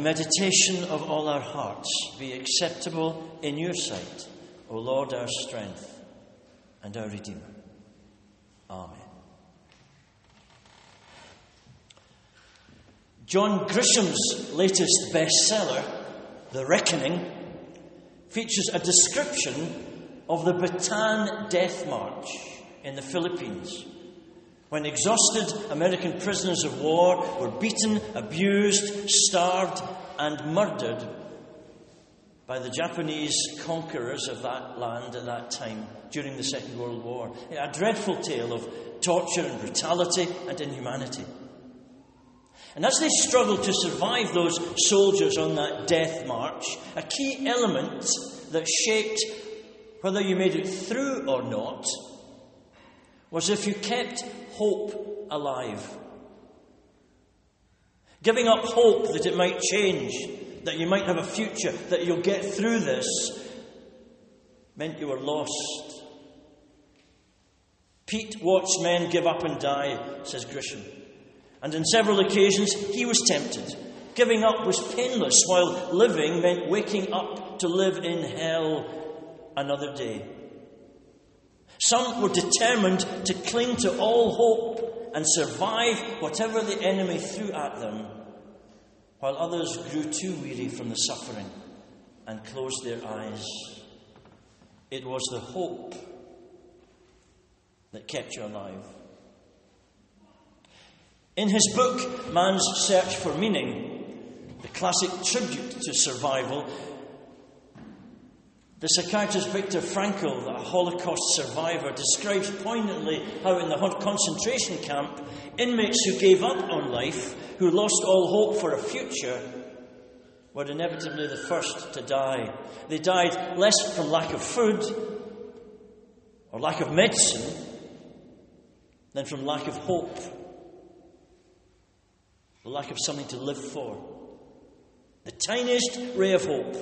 meditation of all our hearts be acceptable in your sight, O Lord, our strength and our Redeemer. Amen. John Grisham's latest bestseller, The Reckoning, features a description of the Bataan Death March in the Philippines when exhausted American prisoners of war were beaten, abused, starved, and murdered by the Japanese conquerors of that land at that time during the Second World War. A dreadful tale of torture and brutality and inhumanity. And as they struggled to survive those soldiers on that death march, a key element that shaped whether you made it through or not was if you kept hope alive. Giving up hope that it might change, that you might have a future, that you'll get through this, meant you were lost. Pete watched men give up and die, says Grisham. And on several occasions, he was tempted. Giving up was painless, while living meant waking up to live in hell another day. Some were determined to cling to all hope and survive whatever the enemy threw at them while others grew too weary from the suffering and closed their eyes. It was the hope that kept you alive. In his book, Man's Search for Meaning, the classic tribute to survival, the psychiatrist Viktor Frankl, a Holocaust survivor, describes poignantly how in the concentration camp, inmates who gave up on life, who lost all hope for a future, were inevitably the first to die. They died less from lack of food or lack of medicine than from lack of hope, the lack of something to live for. The tiniest ray of hope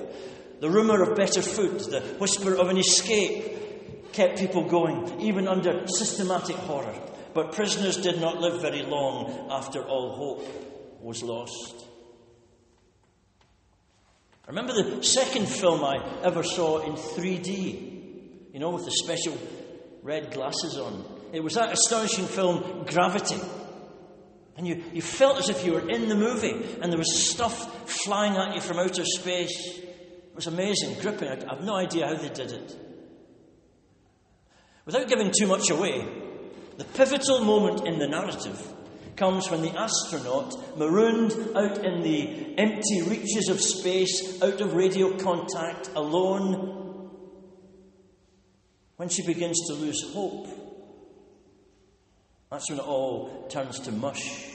the rumour of better food, the whisper of an escape kept people going, even under systematic horror. But prisoners did not live very long after all hope was lost. I remember the second film I ever saw in 3D, you know, with the special red glasses on. It was that astonishing film, Gravity. And you, you felt as if you were in the movie and there was stuff flying at you from outer space. It was amazing, gripping. I have no idea how they did it. Without giving too much away, the pivotal moment in the narrative comes when the astronaut, marooned out in the empty reaches of space, out of radio contact, alone, when she begins to lose hope. That's when it all turns to mush.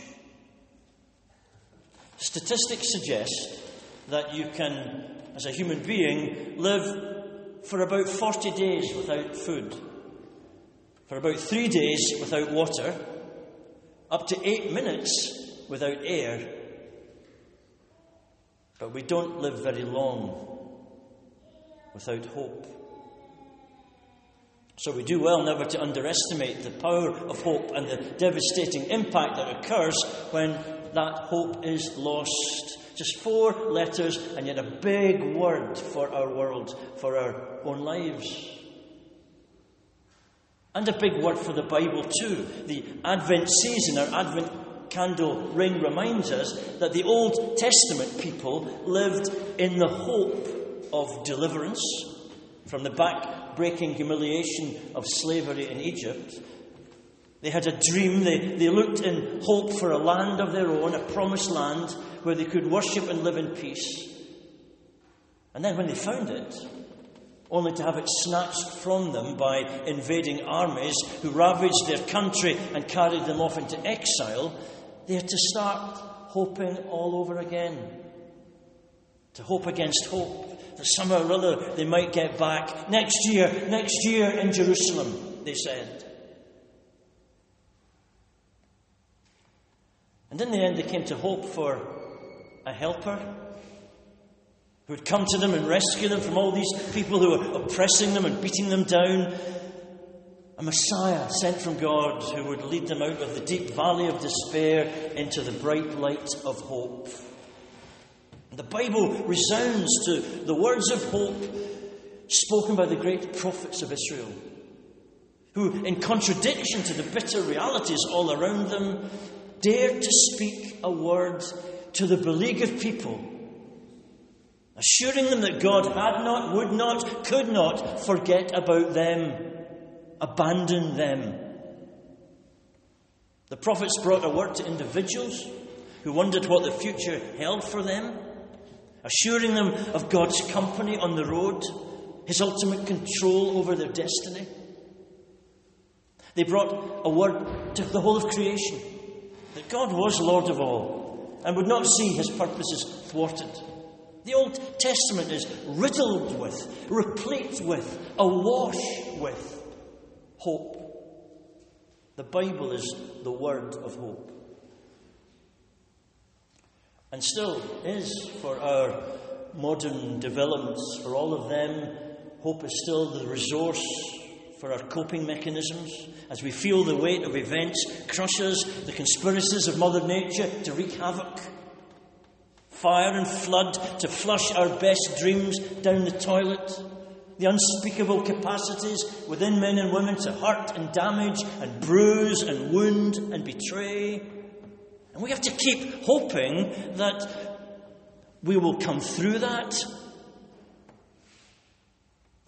Statistics suggest that you can, as a human being, live for about 40 days without food, for about three days without water, up to eight minutes without air. But we don't live very long without hope. So we do well never to underestimate the power of hope and the devastating impact that occurs when that hope is lost. Just four letters and yet a big word for our world, for our own lives. And a big word for the Bible, too. The Advent season, our Advent candle ring reminds us that the Old Testament people lived in the hope of deliverance from the back breaking humiliation of slavery in Egypt. They had a dream. They, they looked in hope for a land of their own, a promised land where they could worship and live in peace. And then when they found it, only to have it snatched from them by invading armies who ravaged their country and carried them off into exile, they had to start hoping all over again. To hope against hope, that somehow or other they might get back. Next year, next year in Jerusalem, they said. And in the end, they came to hope for a helper who would come to them and rescue them from all these people who were oppressing them and beating them down. A Messiah sent from God who would lead them out of the deep valley of despair into the bright light of hope. The Bible resounds to the words of hope spoken by the great prophets of Israel, who, in contradiction to the bitter realities all around them, dared to speak a word to the beleaguered people assuring them that God had not, would not, could not forget about them, abandon them. The prophets brought a word to individuals who wondered what the future held for them, assuring them of God's company on the road, His ultimate control over their destiny. They brought a word to the whole of creation that God was Lord of all and would not see His purposes thwarted. The Old Testament is riddled with, replete with, awash with hope. The Bible is the word of hope. And still is for our modern developments, for all of them, hope is still the resource for our coping mechanisms as we feel the weight of events crush us, the conspiracies of Mother Nature to wreak havoc fire and flood to flush our best dreams down the toilet, the unspeakable capacities within men and women to hurt and damage and bruise and wound and betray. And we have to keep hoping that we will come through that.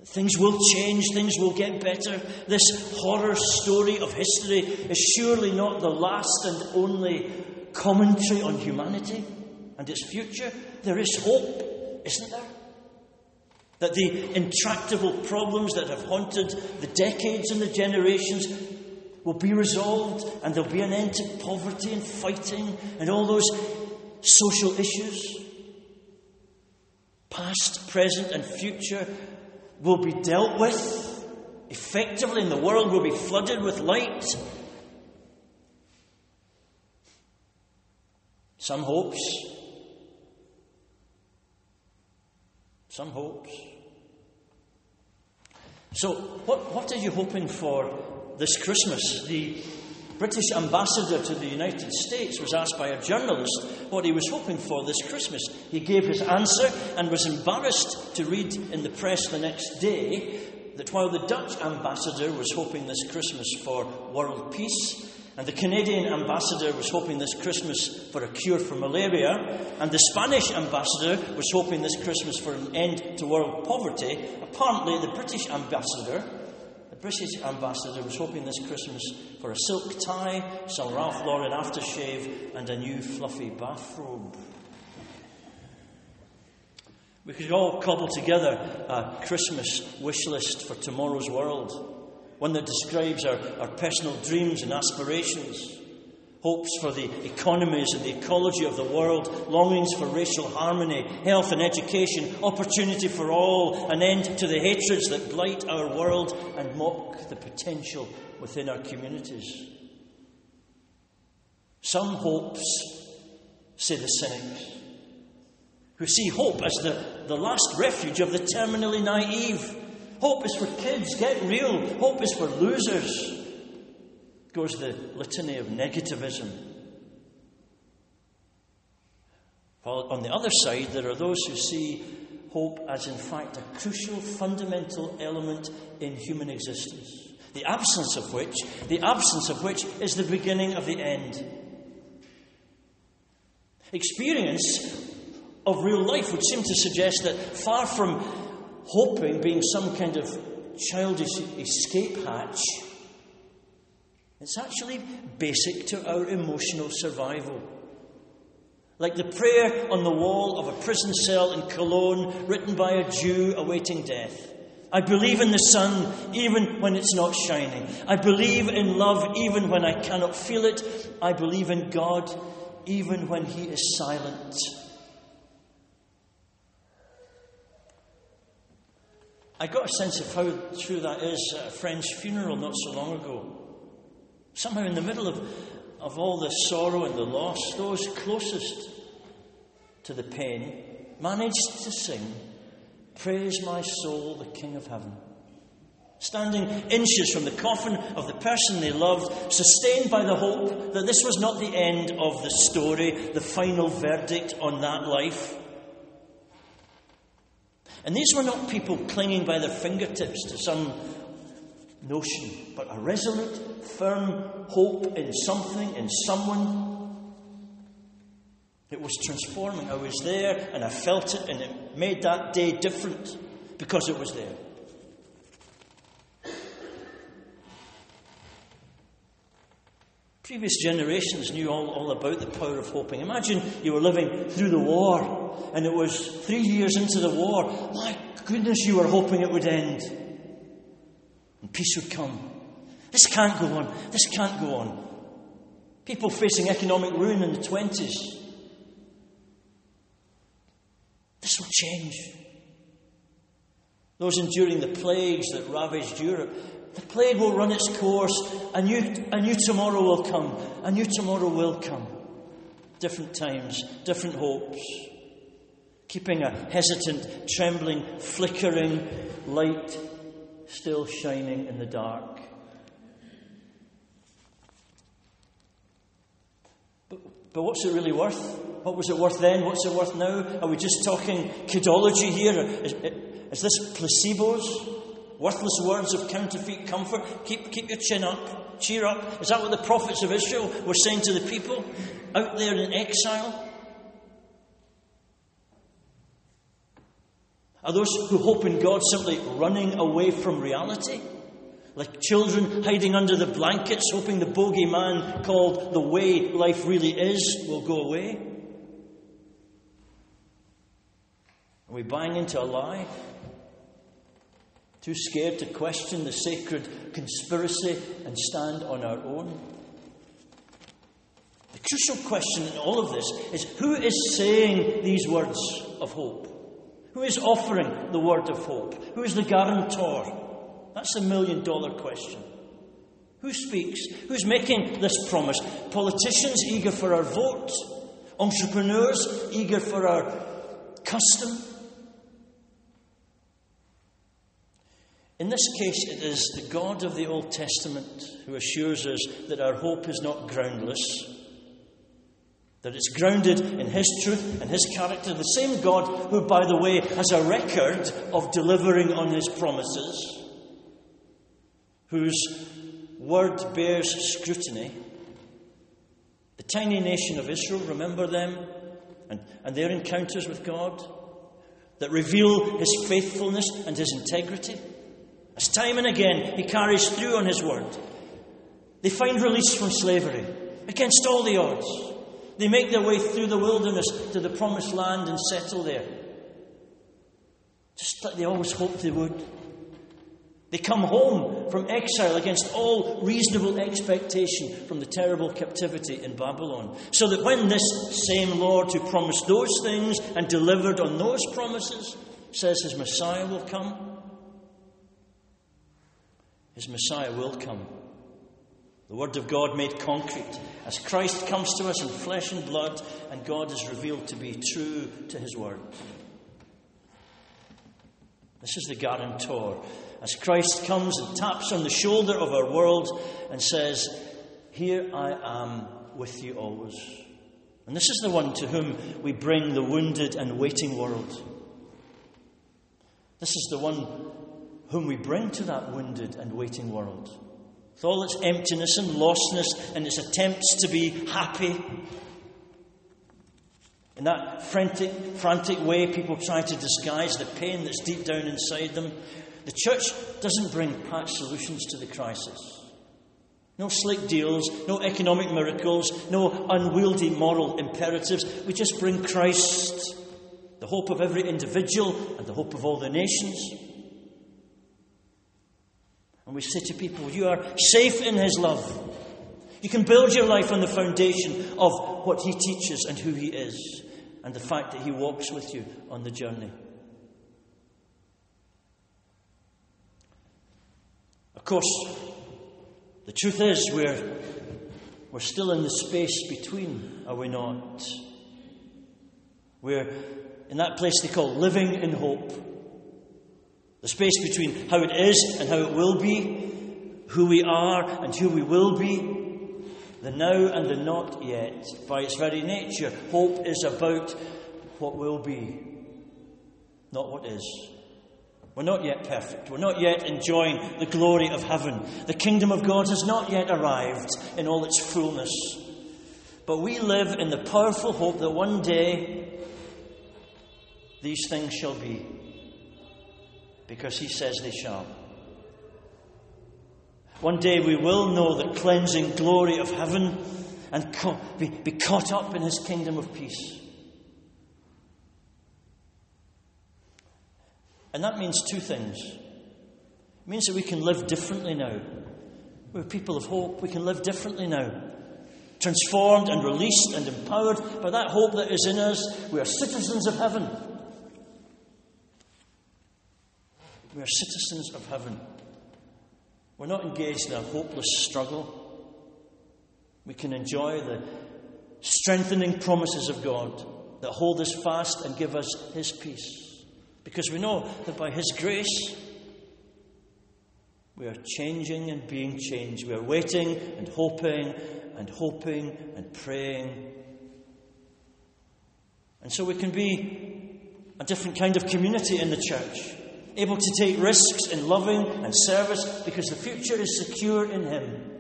Things will change, things will get better. This horror story of history is surely not the last and only commentary on humanity and its future, there is hope, isn't there? That the intractable problems that have haunted the decades and the generations will be resolved, and there'll be an end to poverty and fighting and all those social issues. Past, present, and future will be dealt with effectively, and the world will be flooded with light. Some hopes some hopes. So, what, what are you hoping for this Christmas? The British ambassador to the United States was asked by a journalist what he was hoping for this Christmas. He gave his answer and was embarrassed to read in the press the next day that while the Dutch ambassador was hoping this Christmas for world peace, and the Canadian ambassador was hoping this Christmas for a cure for malaria, and the Spanish ambassador was hoping this Christmas for an end to world poverty. Apparently, the British ambassador British ambassador was hoping this Christmas for a silk tie, some Ralph Lauren aftershave, and a new fluffy bathrobe. We could all cobble together a Christmas wish list for tomorrow's world, one that describes our, our personal dreams and aspirations hopes for the economies and the ecology of the world, longings for racial harmony, health and education, opportunity for all, an end to the hatreds that blight our world and mock the potential within our communities. Some hopes, say the cynics, who see hope as the, the last refuge of the terminally naive. Hope is for kids, get real. Hope is for losers goes the litany of negativism. While on the other side, there are those who see hope as, in fact, a crucial, fundamental element in human existence. The absence of which, the absence of which is the beginning of the end. Experience of real life would seem to suggest that far from hoping being some kind of childish escape hatch, it's actually basic to our emotional survival. Like the prayer on the wall of a prison cell in Cologne, written by a Jew awaiting death. I believe in the sun even when it's not shining. I believe in love even when I cannot feel it. I believe in God even when He is silent. I got a sense of how true that is at a friend's funeral not so long ago. Somehow, in the middle of, of all the sorrow and the loss, those closest to the pain managed to sing, Praise my soul, the King of Heaven. Standing inches from the coffin of the person they loved, sustained by the hope that this was not the end of the story, the final verdict on that life. And these were not people clinging by their fingertips to some notion, but a resolute, firm hope in something, in someone. It was transforming. I was there and I felt it, and it made that day different because it was there. Previous generations knew all, all about the power of hoping. Imagine you were living through the war and it was three years into the war. My goodness, you were hoping it would end and peace would come. This can't go on. This can't go on. People facing economic ruin in the 20s. This will change. Those enduring the plagues that ravaged Europe, the plague will run its course. A new, a new tomorrow will come. A new tomorrow will come. Different times, different hopes. Keeping a hesitant, trembling, flickering light still shining in the dark. But, but what's it really worth? What was it worth then? What's it worth now? Are we just talking kidology here? Is, is this placebos? Worthless words of counterfeit comfort? Keep, keep your chin up. Cheer up. Is that what the prophets of Israel were saying to the people out there in exile? Are those who hope in God simply running away from reality? Like children hiding under the blankets, hoping the bogeyman called the way life really is will go away? Are we buying into a lie? Too scared to question the sacred conspiracy and stand on our own? The crucial question in all of this is who is saying these words of hope? Who is offering the word of hope? Who is the guarantor? That's the million dollar question. Who speaks? Who's making this promise? Politicians eager for our vote? Entrepreneurs eager for our custom? In this case, it is the God of the Old Testament who assures us that our hope is not groundless, that it's grounded in His truth and His character. The same God who, by the way, has a record of delivering on His promises, whose word bears scrutiny. The tiny nation of Israel, remember them and, and their encounters with God that reveal His faithfulness and His integrity. As time and again he carries through on his word, they find release from slavery against all the odds. They make their way through the wilderness to the promised land and settle there. Just like they always hoped they would. They come home from exile against all reasonable expectation from the terrible captivity in Babylon. So that when this same Lord who promised those things and delivered on those promises says his Messiah will come, his Messiah will come. The Word of God made concrete as Christ comes to us in flesh and blood, and God is revealed to be true to His Word. This is the guarantor. As Christ comes and taps on the shoulder of our world and says, Here I am with you always. And this is the one to whom we bring the wounded and waiting world. This is the one whom we bring to that wounded and waiting world. With all its emptiness and lostness and its attempts to be happy. In that frantic, frantic way, people try to disguise the pain that's deep down inside them. The church doesn't bring patch solutions to the crisis. No slick deals, no economic miracles, no unwieldy moral imperatives. We just bring Christ, the hope of every individual and the hope of all the nations. And we say to people, You are safe in His love. You can build your life on the foundation of what He teaches and who He is, and the fact that He walks with you on the journey. Of course, the truth is we're, we're still in the space between, are we not? We're in that place they call living in hope. The space between how it is and how it will be, who we are and who we will be, the now and the not yet. By its very nature, hope is about what will be, not what is. We're not yet perfect. We're not yet enjoying the glory of heaven. The kingdom of God has not yet arrived in all its fullness. But we live in the powerful hope that one day these things shall be, because He says they shall. One day we will know the cleansing glory of heaven and be, caught up in His kingdom of peace. And that means two things. It means that we can live differently now. We're people of hope. We can live differently now. Transformed and released and empowered by that hope that is in us. We are citizens of heaven. We are citizens of heaven. We're not engaged in a hopeless struggle. We can enjoy the strengthening promises of God that hold us fast and give us His peace. Because we know that by His grace, we are changing and being changed. We are waiting and hoping and hoping and praying. And so we can be a different kind of community in the church, able to take risks in loving and service because the future is secure in Him.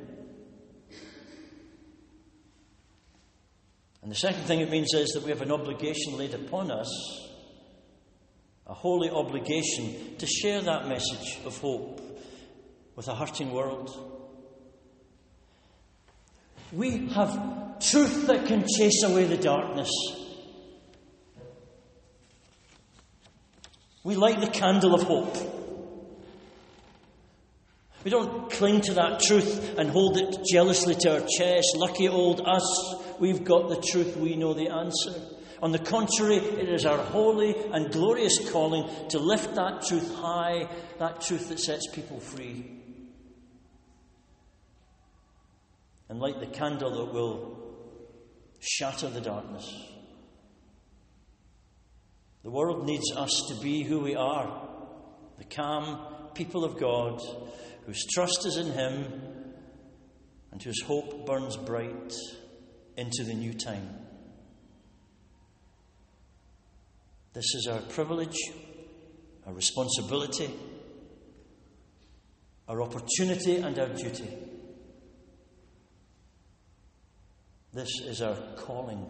And the second thing it means is that we have an obligation laid upon us a holy obligation to share that message of hope with a hurting world. We have truth that can chase away the darkness. We light the candle of hope. We don't cling to that truth and hold it jealously to our chest. Lucky old us, we've got the truth, we know the answer. On the contrary, it is our holy and glorious calling to lift that truth high, that truth that sets people free. And light the candle that will shatter the darkness. The world needs us to be who we are the calm people of God whose trust is in Him and whose hope burns bright into the new time. This is our privilege, our responsibility, our opportunity, and our duty. This is our calling.